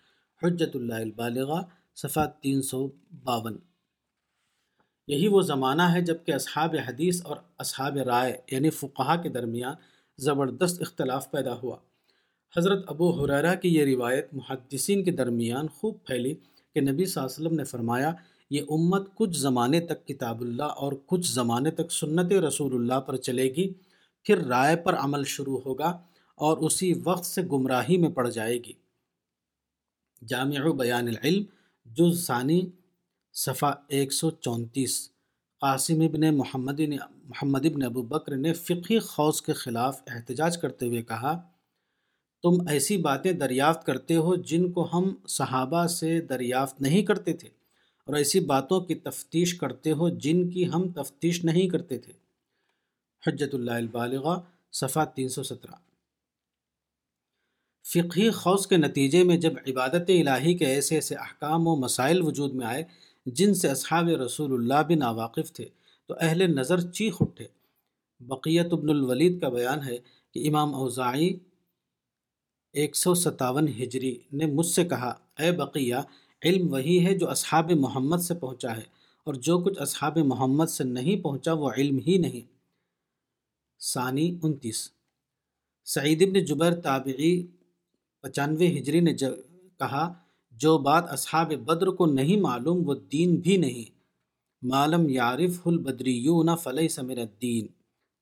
حجت اللہ البالغہ، صفحہ تین سو باون۔ یہی وہ زمانہ ہے جبکہ اصحاب حدیث اور اصحاب رائے یعنی فقہا کے درمیان زبردست اختلاف پیدا ہوا۔ حضرت ابو حریرہ کی یہ روایت محدثین کے درمیان خوب پھیلی کہ نبی صلی اللہ علیہ وسلم نے فرمایا، یہ امت کچھ زمانے تک کتاب اللہ اور کچھ زمانے تک سنت رسول اللہ پر چلے گی، پھر رائے پر عمل شروع ہوگا اور اسی وقت سے گمراہی میں پڑ جائے گی۔ جامع بیان العلم، جز ثانی، صفحہ ایک سو چونتیس۔ قاسم ابن محمد محمد ابن ابو بکر نے فقی خوص کے خلاف احتجاج کرتے ہوئے کہا تم ایسی باتیں دریافت کرتے ہو جن کو ہم صحابہ سے دریافت نہیں کرتے تھے اور ایسی باتوں کی تفتیش کرتے ہو جن کی ہم تفتیش نہیں کرتے تھے۔ حجت اللہ البالغہ، صفحہ تین سو سترہ۔ فقہی خوص کے نتیجے میں جب عبادت الہی کے ایسے ایسے احکام و مسائل وجود میں آئے جن سے اصحاب رسول اللہ بھی ناواقف تھے تو اہل نظر چیخ اٹھے۔ بقیت ابن الولید کا بیان ہے کہ امام اوزائی ایک سو ستاون ہجری نے مجھ سے کہا، اے بقیہ، علم وہی ہے جو اصحاب محمد سے پہنچا ہے، اور جو کچھ اصحاب محمد سے نہیں پہنچا وہ علم ہی نہیں۔ ثانی انتیس۔ سعید ابن جبیر تابعی، پچانوے ہجری نے کہا، جو بات اصحاب بدر کو نہیں معلوم، وہ دین بھی نہیں۔ معلوم یارف البدریون فلح سمر الدین۔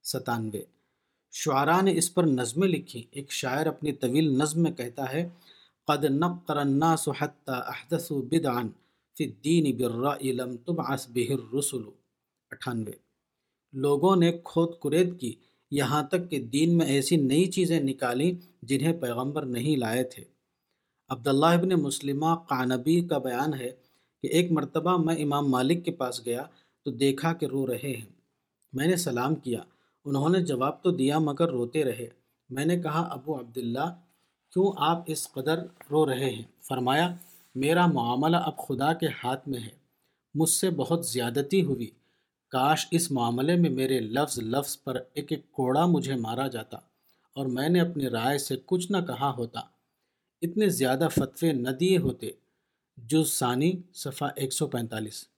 ستانوے۔ شعراء نے اس پر نظمیں لکھی ایک شاعر اپنی طویل نظم میں کہتا ہے، قد نقر الناس حتى احدثوا بدعا فی الدین بالرأی لم تبعث به الرسل. اٹھانوے۔ لوگوں نے کھود کرید کی، یہاں تک کہ دین میں ایسی نئی چیزیں نکالیں جنہیں پیغمبر نہیں لائے تھے۔ عبداللہ ابن مسلمہ قانبی کا بیان ہے کہ ایک مرتبہ میں امام مالک کے پاس گیا تو دیکھا کہ رو رہے ہیں۔ میں نے سلام کیا۔ انہوں نے جواب تو دیا مگر روتے رہے۔ میں نے کہا، ابو عبداللہ، کیوں آپ اس قدر رو رہے ہیں؟ فرمایا، میرا معاملہ اب خدا کے ہاتھ میں ہے۔ مجھ سے بہت زیادتی ہوئی۔ کاش اس معاملے میں میرے لفظ لفظ پر ایک ایک کوڑا مجھے مارا جاتا اور میں نے اپنی رائے سے کچھ نہ کہا ہوتا۔ اتنے زیادہ فتوے نہ دیے ہوتے۔ جز ثانی، صفحہ ایک سو پینتالیس۔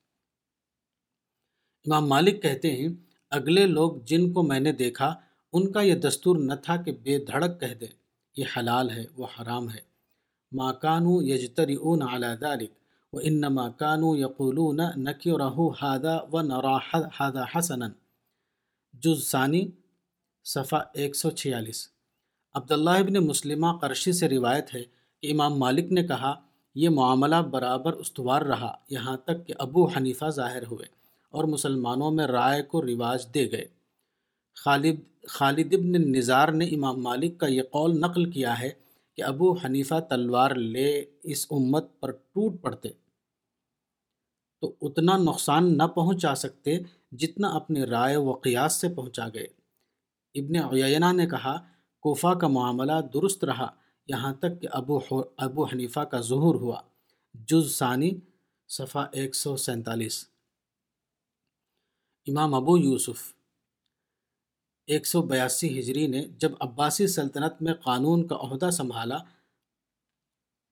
امام مالک کہتے ہیں اگلے لوگ جن کو میں نے دیکھا، ان کا یہ دستور نہ تھا کہ بے دھڑک کہہ دیں یہ حلال ہے، وہ حرام ہے۔ ماکانو یجتری اون اعلیٰ و انما کانو یقولون نکرہو حادا و نرا حادا حسنا۔ جز ثانی، صفحہ ایک سو چھیالیس۔ عبداللہ ابن مسلمہ قرشی سے روایت ہے کہ امام مالک نے کہا، یہ معاملہ برابر استوار رہا، یہاں تک کہ ابو حنیفہ ظاہر ہوئے۔ اور مسلمانوں میں رائے کو رواج دے گئے۔ خالد خالد ابن نظار نے امام مالک کا یہ قول نقل کیا ہے کہ ابو حنیفہ تلوار لے اس امت پر ٹوٹ پڑتے۔ تو اتنا نقصان نہ پہنچا سکتے جتنا اپنی رائے و قیاس سے پہنچا گئے۔ ابن عیینہ نے کہا، کوفہ کا معاملہ درست رہا، یہاں تک کہ ابو ابو حنیفہ کا ظہور ہوا۔ جز ثانی، صفحہ ایک سو سینتالیس۔ امام ابو یوسف۔ ایک سو بیاسی ہجری نے جب عباسی سلطنت میں قانون کا عہدہ سنبھالا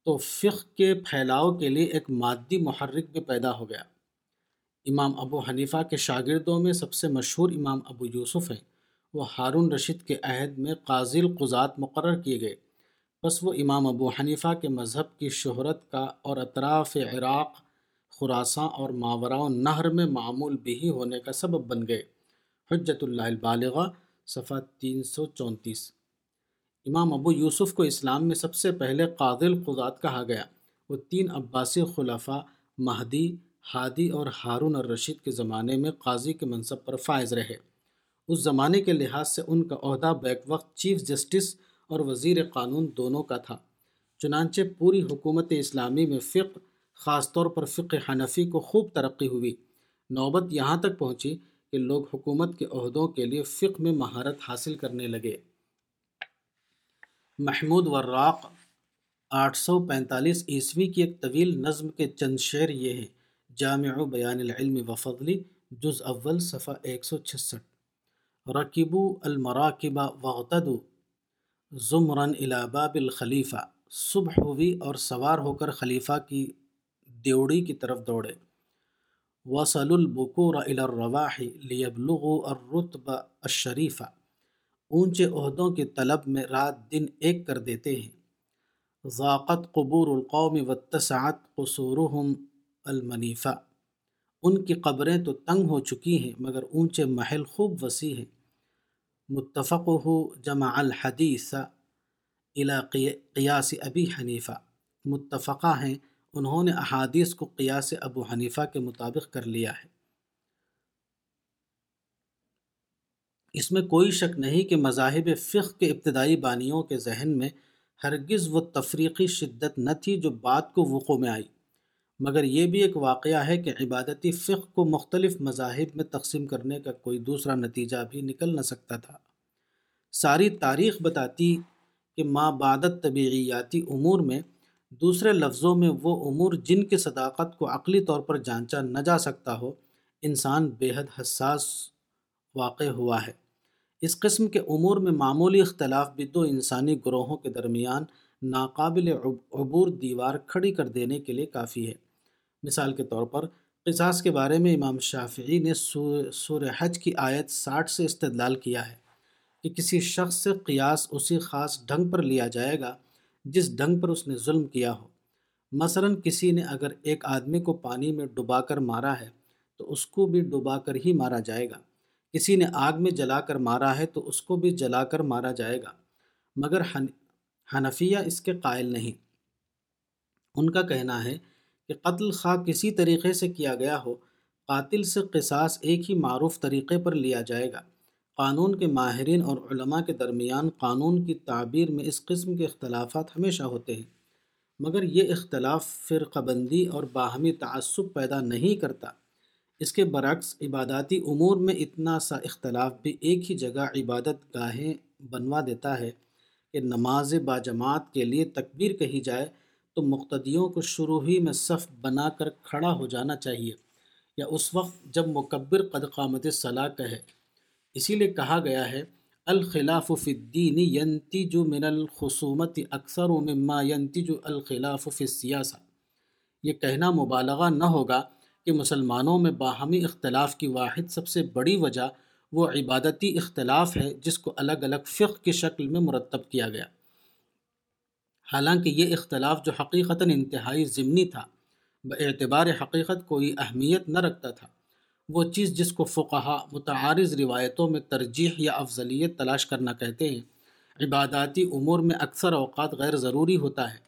تو فقہ کے پھیلاؤ کے لیے ایک مادی محرک بھی پیدا ہو گیا۔ امام ابو حنیفہ کے شاگردوں میں سب سے مشہور امام ابو یوسف ہیں۔ وہ ہارون رشید کے عہد میں قاضی القضات مقرر کیے گئے۔ بس وہ امام ابو حنیفہ کے مذہب کی شہرت کا اور اطراف عراق خراساں اور ماوراء نہر میں معمول بھی ہونے کا سبب بن گئے۔ حجت اللہ البالغہ، صفحہ تین سو چونتیس۔ امام ابو یوسف کو اسلام میں سب سے پہلے قاضل القضات کہا گیا۔ وہ تین عباسی خلفاء، مہدی، ہادی اور ہارون الرشید کے زمانے میں قاضی کے منصب پر فائز رہے۔ اس زمانے کے لحاظ سے ان کا عہدہ بیک وقت چیف جسٹس اور وزیر قانون دونوں کا تھا۔ چنانچہ پوری حکومت اسلامی میں فقہ خاص طور پر فقہ حنفی کو خوب ترقی ہوئی۔ نوبت یہاں تک پہنچی کہ لوگ حکومت کے عہدوں کے لیے فقہ میں مہارت حاصل کرنے لگے۔ محمود وراق، آٹھ سو پینتالیس عیسوی کی ایک طویل نظم کے چند شعر یہ ہیں۔ جامع بیان العلم وفضلی جز اول، صفحہ ایک سو چھسٹھ۔ رقیبو المراکبہ وغتدو زمرن الاباب الخلیفہ۔ صبح ہوئی اور سوار ہو کر خلیفہ کی دیوڑی کی طرف دوڑے۔ وصل البکور الى الرواح لیبلغوا الرتب الشریفہ اونچے عہدوں کی طلب میں رات دن ایک کر دیتے ہیں۔ ذاقت قبور القوم واتسعت قصورهم المنیفہ۔ ان کی قبریں تو تنگ ہو چکی ہیں، مگر اونچے محل خوب وسیع ہیں۔ متفق ہو جمع الحدیث الى قیاس ابی حنیفہ۔ متفقہ ہیں انہوں نے احادیث کو قیاس ابو حنیفہ کے مطابق کر لیا ہے۔ اس میں کوئی شک نہیں کہ مذاہب فقہ کے ابتدائی بانیوں کے ذہن میں ہرگز وہ تفریقی شدت نہ تھی جو بعد کو وقوع میں آئی۔ مگر یہ بھی ایک واقعہ ہے کہ عبادتی فقہ کو مختلف مذاہب میں تقسیم کرنے کا کوئی دوسرا نتیجہ بھی نکل نہ سکتا تھا۔ ساری تاریخ بتاتی کہ ماں بعدت طبیعیاتی امور میں دوسرے لفظوں میں وہ امور جن کی صداقت کو عقلی طور پر جانچا نہ جا سکتا ہو، انسان بے حد حساس واقع ہوا ہے۔ اس قسم کے امور میں معمولی اختلاف بھی دو انسانی گروہوں کے درمیان ناقابل عبور دیوار کھڑی کر دینے کے لیے کافی ہے۔ مثال کے طور پر قصاص کے بارے میں امام شافعی نے سور حج کی آیت ساٹھ سے استدلال کیا ہے کہ کسی شخص سے قیاس اسی خاص ڈھنگ پر لیا جائے گا جس ڈھنگ پر اس نے ظلم کیا ہو۔ مثلا کسی نے اگر ایک آدمی کو پانی میں ڈبا کر مارا ہے تو اس کو بھی ڈبا کر ہی مارا جائے گا۔ کسی نے آگ میں جلا کر مارا ہے تو اس کو بھی جلا کر مارا جائے گا۔ مگر حنفیہ اس کے قائل نہیں۔ ان کا کہنا ہے کہ قتل خواہ کسی طریقے سے کیا گیا ہو، قاتل سے قصاص ایک ہی معروف طریقے پر لیا جائے گا۔ قانون کے ماہرین اور علماء کے درمیان قانون کی تعبیر میں اس قسم کے اختلافات ہمیشہ ہوتے ہیں۔ مگر یہ اختلاف فرقہ بندی اور باہمی تعصب پیدا نہیں کرتا۔ اس کے برعکس، عباداتی امور میں اتنا سا اختلاف بھی ایک ہی جگہ عبادت گاہیں بنوا دیتا ہے کہ نماز باجماعت کے لیے تکبیر کہی جائے تو مقتدیوں کو شروع ہی میں صف بنا کر کھڑا ہو جانا چاہیے۔ یا اس وقت جب مکبر قد قامت صلاح کہے۔ اسی لیے کہا گیا ہے، الخلاف فی الدین ینتج من الخصومت اکثر مما ینتج الخلاف فی السیاسہ۔ یہ کہنا مبالغہ نہ ہوگا کہ مسلمانوں میں باہمی اختلاف کی واحد سب سے بڑی وجہ وہ عبادتی اختلاف ہے جس کو الگ الگ فقہ کی شکل میں مرتب کیا گیا۔ حالانکہ یہ اختلاف جو حقیقتاً انتہائی ضمنی تھا اعتبار حقیقت کوئی اہمیت نہ رکھتا تھا۔ وہ چیز جس کو فقہا متعارض روایتوں میں ترجیح یا افضلیت تلاش کرنا کہتے ہیں۔ عباداتی امور میں اکثر اوقات غیر ضروری ہوتا ہے،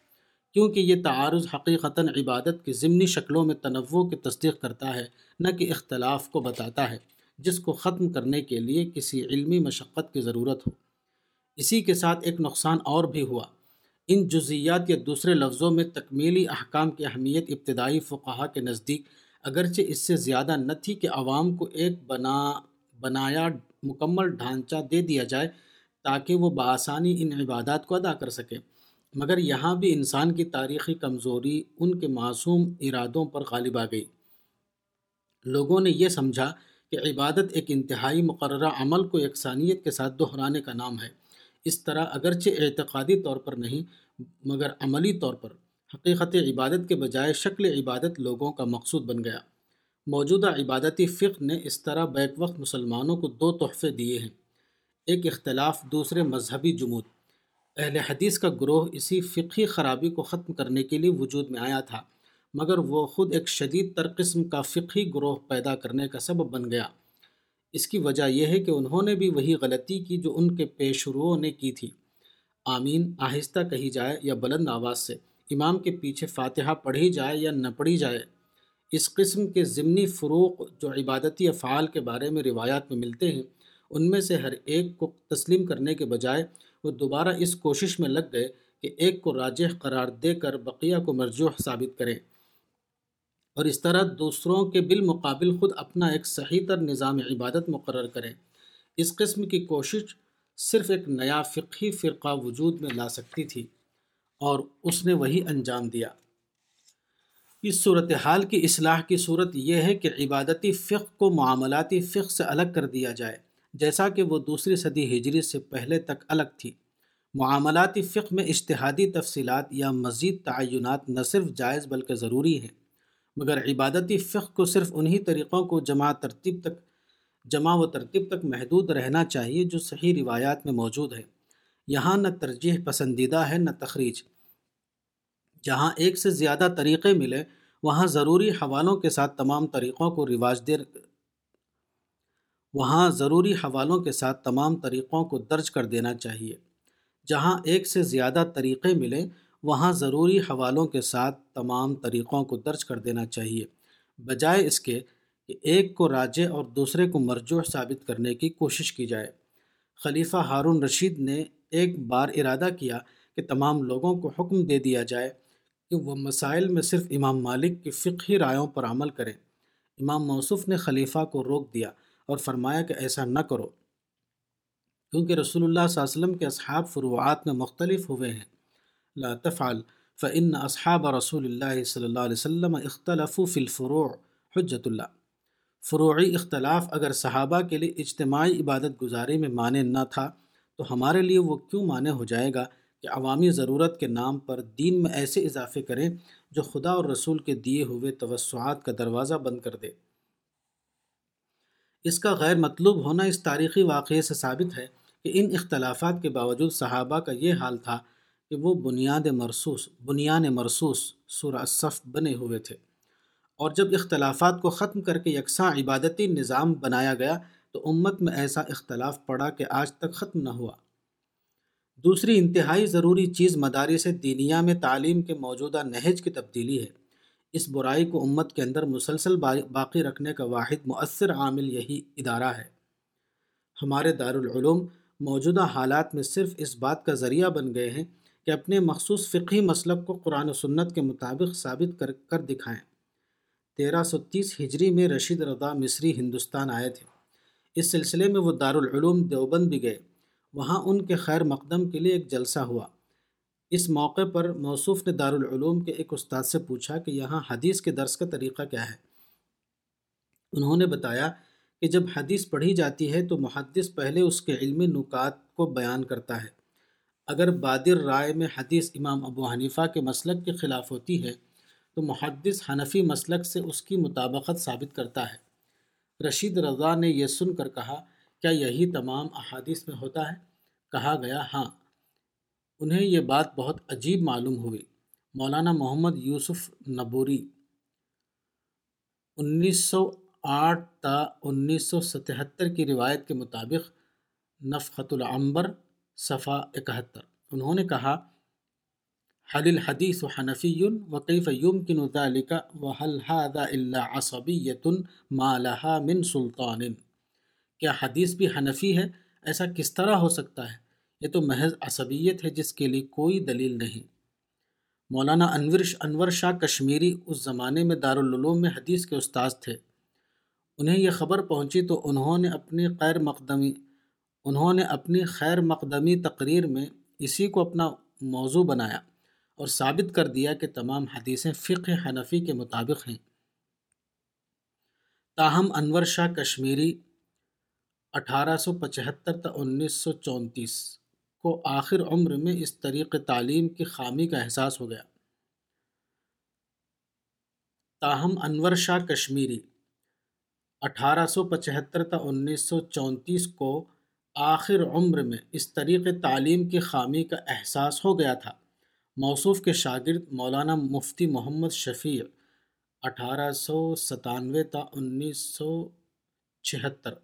کیونکہ یہ تعارض حقیقتاً عبادت کی ضمنی شکلوں میں تنوع کی تصدیق کرتا ہے، نہ کہ اختلاف کو بتاتا ہے، جس کو ختم کرنے کے لیے کسی علمی مشقت کی ضرورت ہو۔ اسی کے ساتھ ایک نقصان اور بھی ہوا۔ ان جزیات یا دوسرے لفظوں میں تکمیلی احکام کی اہمیت ابتدائی فقہا کے نزدیک اگرچہ اس سے زیادہ نہ تھی کہ عوام کو ایک بنا، بنایا مکمل ڈھانچہ دے دیا جائے تاکہ وہ بآسانی ان عبادات کو ادا کر سکے۔ مگر یہاں بھی انسان کی تاریخی کمزوری ان کے معصوم ارادوں پر غالب آ گئی۔ لوگوں نے یہ سمجھا کہ عبادت ایک انتہائی مقررہ عمل کو یکسانیت کے ساتھ دہرانے کا نام ہے۔ اس طرح اگرچہ اعتقادی طور پر نہیں، مگر عملی طور پر۔ حقیقت عبادت کے بجائے شکل عبادت لوگوں کا مقصود بن گیا۔ موجودہ عبادتی فقہ نے اس طرح بیک وقت مسلمانوں کو دو تحفے دیے ہیں۔ ایک اختلاف، دوسرے مذہبی جمود۔ اہل حدیث کا گروہ اسی فقہی خرابی کو ختم کرنے کے لیے وجود میں آیا تھا، مگر وہ خود ایک شدید تر قسم کا فقہی گروہ پیدا کرنے کا سبب بن گیا۔ اس کی وجہ یہ ہے کہ انہوں نے بھی وہی غلطی کی جو ان کے پیشروؤں نے کی تھی۔ آمین، آہستہ کہی جائے یا بلند آواز سے۔ امام کے پیچھے فاتحہ پڑھی جائے یا نہ پڑھی جائے، اس قسم کے ضمنی فروغ جو عبادتی افعال کے بارے میں روایات میں ملتے ہیں، ان میں سے ہر ایک کو تسلیم کرنے کے بجائے وہ دوبارہ اس کوشش میں لگ گئے کہ ایک کو راجح قرار دے کر بقیہ کو مرجوح ثابت کریں۔ اور اس طرح دوسروں کے بالمقابل خود اپنا ایک صحیح تر نظام عبادت مقرر کریں۔ اس قسم کی کوشش صرف ایک نیا فقہی فرقہ وجود میں لا سکتی تھی۔ اور اس نے وہی انجام دیا۔ اس صورتحال کی اصلاح کی صورت یہ ہے کہ عبادتی فقہ کو معاملاتی فقہ سے الگ کر دیا جائے، جیسا کہ وہ دوسری صدی ہجری سے پہلے تک الگ تھی۔ معاملاتی فقہ میں اشتہادی تفصیلات یا مزید تعینات نہ صرف جائز بلکہ ضروری ہیں، مگر عبادتی فقہ کو صرف انہی طریقوں کو جمع ترتیب تک، جمع و ترتیب تک محدود رہنا چاہیے جو صحیح روایات میں موجود ہے۔ یہاں نہ ترجیح پسندیدہ ہے نہ تخریج۔ جہاں ایک سے زیادہ طریقے ملے، وہاں ضروری حوالوں کے ساتھ تمام طریقوں کو رواج دے، وہاں ضروری حوالوں کے ساتھ تمام طریقوں کو درج کر دینا چاہیے۔ جہاں ایک سے زیادہ طریقے ملیں وہاں ضروری حوالوں کے ساتھ تمام طریقوں کو درج کر دینا چاہیے، بجائے اس کے کہ ایک کو راجے اور دوسرے کو مرجوح ثابت کرنے کی کوشش کی جائے۔ خلیفہ ہارون رشید نے ایک بار ارادہ کیا کہ تمام لوگوں کو حکم دے دیا جائے کہ وہ مسائل میں صرف امام مالک کی فقہی رائوں پر عمل کریں امام موصف نے خلیفہ کو روک دیا اور فرمایا کہ ایسا نہ کرو۔ کیونکہ رسول اللہ صلی اللہ علیہ وسلم کے اصحاب فروعات میں مختلف ہوئے ہیں۔ لا تفعل، فإن اصحاب رسول اللہ صلی اللہ علیہ وسلم اختلف فی الفروع حجت اللہ۔ فروعی اختلاف اگر صحابہ کے لیے اجتماعی عبادت گزاری میں معنی نہ تھا، تو ہمارے لیے وہ کیوں معنی ہو جائے گا؟ کہ عوامی ضرورت کے نام پر دین میں ایسے اضافے کریں جو خدا اور رسول کے دیے ہوئے توسعات کا دروازہ بند کر دے۔ اس کا غیر مطلوب ہونا اس تاریخی واقعے سے ثابت ہے کہ ان اختلافات کے باوجود صحابہ کا یہ حال تھا کہ وہ بنیاد مرسوس بنیان مرسوس سورہ صف بنے ہوئے تھے۔ اور جب اختلافات کو ختم کر کے یکساں عبادتی نظام بنایا گیا تو امت میں ایسا اختلاف پڑا کہ آج تک ختم نہ ہوا۔ دوسری انتہائی ضروری چیز مدارس دینیا میں تعلیم کے موجودہ نہج کی تبدیلی ہے۔ اس برائی کو امت کے اندر مسلسل باقی رکھنے کا واحد مؤثر عامل یہی ادارہ ہے۔ ہمارے دارالعلوم موجودہ حالات میں صرف اس بات کا ذریعہ بن گئے ہیں کہ اپنے مخصوص فقہی مسلک کو قرآن و سنت کے مطابق ثابت کر کر دکھائیں۔ تیرہ سو تیس ہجری میں رشید رضا مصری ہندوستان آئے تھے۔ اس سلسلے میں وہ دارالعلوم دیوبند بھی گئے۔ وہاں ان کے خیر مقدم کے لیے ایک جلسہ ہوا۔ اس موقع پر موصوف نے دارالعلوم کے ایک استاد سے پوچھا کہ یہاں حدیث کے درس کا طریقہ کیا ہے۔ انہوں نے بتایا کہ جب حدیث پڑھی جاتی ہے تو محدث پہلے اس کے علمی نکات کو بیان کرتا ہے۔ اگر بادر رائے میں حدیث امام ابو حنیفہ کے مسلک کے خلاف ہوتی ہے تو محدث حنفی مسلک سے اس کی مطابقت ثابت کرتا ہے۔ رشید رضا نے یہ سن کر کہا کیا یہی تمام احادیث میں ہوتا ہے؟ کہا گیا ہاں۔ انہیں یہ بات بہت عجیب معلوم ہوئی۔ مولانا محمد یوسف نبوری، انیس سو آٹھ تا انیس سو ستہتر کی روایت کے مطابق نفقت العنبر، صفحہ اکہتر۔ انہوں نے کہا حل الحدیث و حنفی و قیف یمکن ذلك وحل هذا الا عصبیت ما لها من سلطان؟ کیا حدیث بھی حنفی ہے؟ ایسا کس طرح ہو سکتا ہے؟ یہ تو محض عصبیت ہے جس کے لیے کوئی دلیل نہیں۔ مولانا انور انور شاہ کشمیری اس زمانے میں دارالعلوم میں حدیث کے استاذ تھے۔ انہیں یہ خبر پہنچی تو انہوں نے اپنی خیر مقدمی، انہوں نے اپنی خیر مقدمی تقریر میں اسی کو اپنا موضوع بنایا اور ثابت کر دیا کہ تمام حدیثیں فقہ حنفی کے مطابق ہیں۔ تاہم، انور شاہ کشمیری اٹھارہ سو پچہتر تا انیس سو چونتیس کو آخر عمر میں اس طریق تعلیم کی خامی کا احساس ہو گیا۔ تاہم، انور شاہ کشمیری اٹھارہ سو پچہتر تا انیس سو چونتیس کو آخر عمر میں اس طریق تعلیم کی خامی کا احساس ہو گیا تھا۔ موصوف کے شاگرد مولانا مفتی محمد شفیع اٹھارہ سو ستانوے تا انیس سو چھہتر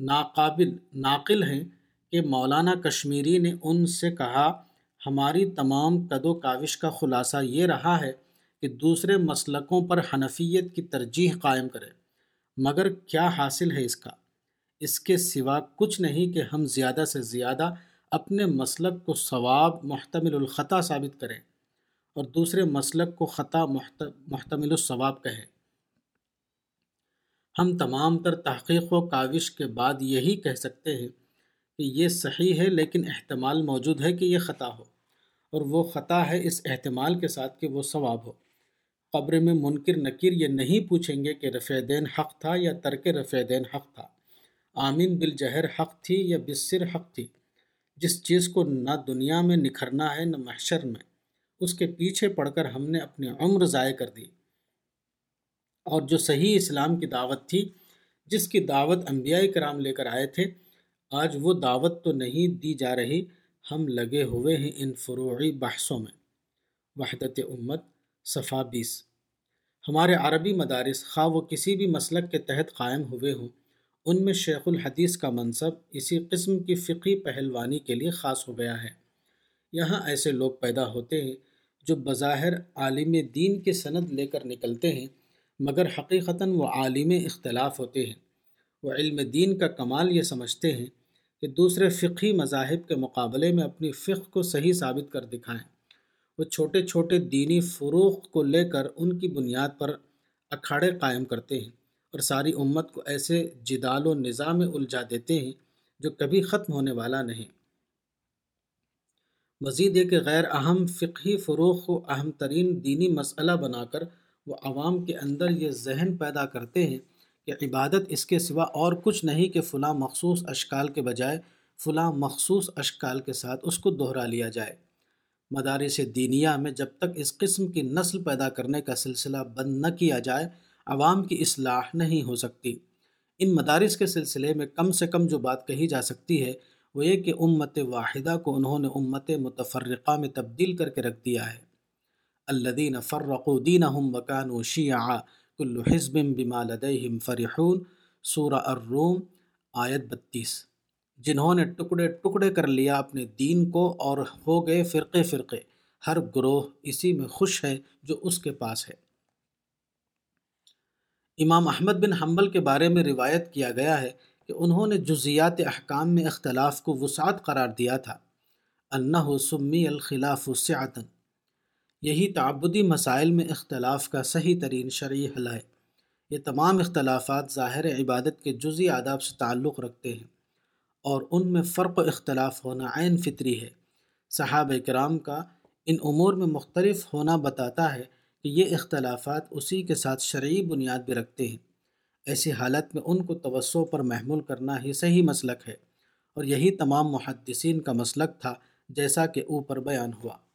ناقابل، ناقل ہیں کہ مولانا کشمیری نے ان سے کہا، ہماری تمام قد و کاوش کا خلاصہ یہ رہا ہے کہ دوسرے مسلکوں پر حنفیت کی ترجیح قائم کرے مگر کیا حاصل ہے اس کا؟ اس کے سوا کچھ نہیں کہ ہم زیادہ سے زیادہ اپنے مسلک کو ثواب محتمل الخطا ثابت کریں اور دوسرے مسلک کو خطا محتمل الثواب کہیں۔ ہم تمام تر تحقیق و کاوش کے بعد یہی کہہ سکتے ہیں کہ یہ صحیح ہے لیکن احتمال موجود ہے کہ یہ خطا ہو اور وہ خطا ہے اس احتمال کے ساتھ کہ وہ ثواب ہو۔ قبر میں منکر نکیر یہ نہیں پوچھیں گے کہ رفع دین حق تھا یا ترک رفع دین حق تھا۔ آمین بالجہر حق تھی یا بصر حق تھی۔ جس چیز کو نہ دنیا میں نکھرنا ہے نہ محشر میں۔ اس کے پیچھے پڑ کر ہم نے اپنی عمر ضائع کر دی۔ اور جو صحیح اسلام کی دعوت تھی، جس کی دعوت انبیاء کرام لے کر آئے تھے، آج وہ دعوت تو نہیں دی جا رہی، ہم لگے ہوئے ہیں ان فروعی بحثوں میں۔ وحدت امت، صفا بیس۔ ہمارے عربی مدارس خواہ وہ کسی بھی مسلک کے تحت قائم ہوئے ہوں، ان میں شیخ الحدیث کا منصب اسی قسم کی فقی پہلوانی کے لیے خاص ہو گیا ہے۔ یہاں ایسے لوگ پیدا ہوتے ہیں جو بظاہر عالم دین کے سند لے کر نکلتے ہیں مگر حقیقتاً وہ عالم اختلاف ہوتے ہیں۔ وہ علم دین کا کمال یہ سمجھتے ہیں کہ دوسرے فقہی مذاہب کے مقابلے میں اپنی فقہ کو صحیح ثابت کر دکھائیں۔ وہ چھوٹے چھوٹے دینی فروغ کو لے کر ان کی بنیاد پر اکھاڑے قائم کرتے ہیں اور ساری امت کو ایسے جدال و نظام میں الجھا دیتے ہیں جو کبھی ختم ہونے والا نہیں۔ مزید ایک غیر اہم فقہی فروغ کو اہم ترین دینی مسئلہ بنا کر وہ عوام کے اندر یہ ذہن پیدا کرتے ہیں کہ عبادت اس کے سوا اور کچھ نہیں کہ فلاں مخصوص اشکال کے بجائے فلاں مخصوص اشکال کے ساتھ اس کو دہرا لیا جائے۔ مدارس دینیا میں جب تک اس قسم کی نسل پیدا کرنے کا سلسلہ بند نہ کیا جائے، عوام کی اصلاح نہیں ہو سکتی۔ ان مدارس کے سلسلے میں کم سے کم جو بات کہی جا سکتی ہے، وہ یہ کہ امت واحدہ کو انہوں نے امت متفرقہ میں تبدیل کر کے رکھ دیا ہے۔ الدین فرق و دین ہم و شیعہ کل حزب بما لدیہم فرحون. سورہ الروم، آیت بتیس. جنہوں نے ٹکڑے ٹکڑے کر لیا اپنے دین کو اور ہو گئے فرقے فرقے، ہر گروہ اسی میں خوش ہے جو اس کے پاس ہے۔ امام احمد بن حنبل کے بارے میں روایت کیا گیا ہے کہ انہوں نے جزیات احکام میں اختلاف کو وسعت قرار دیا تھا۔ انہ سمی الخلاف سعتن یہی تعبدی مسائل میں اختلاف کا صحیح ترین شرعی حل ہے یہ تمام اختلافات ظاہر عبادت کے جزی آداب سے تعلق رکھتے ہیں اور ان میں فرق و اختلاف ہونا عین فطری ہے۔ صحابہ کرام کا ان امور میں مختلف ہونا بتاتا ہے کہ یہ اختلافات اسی کے ساتھ شرعی بنیاد بھی رکھتے ہیں۔ ایسی حالت میں ان کو توسع پر محمول کرنا ہی صحیح مسلک ہے اور یہی تمام محدثین کا مسلک تھا جیسا کہ اوپر بیان ہوا۔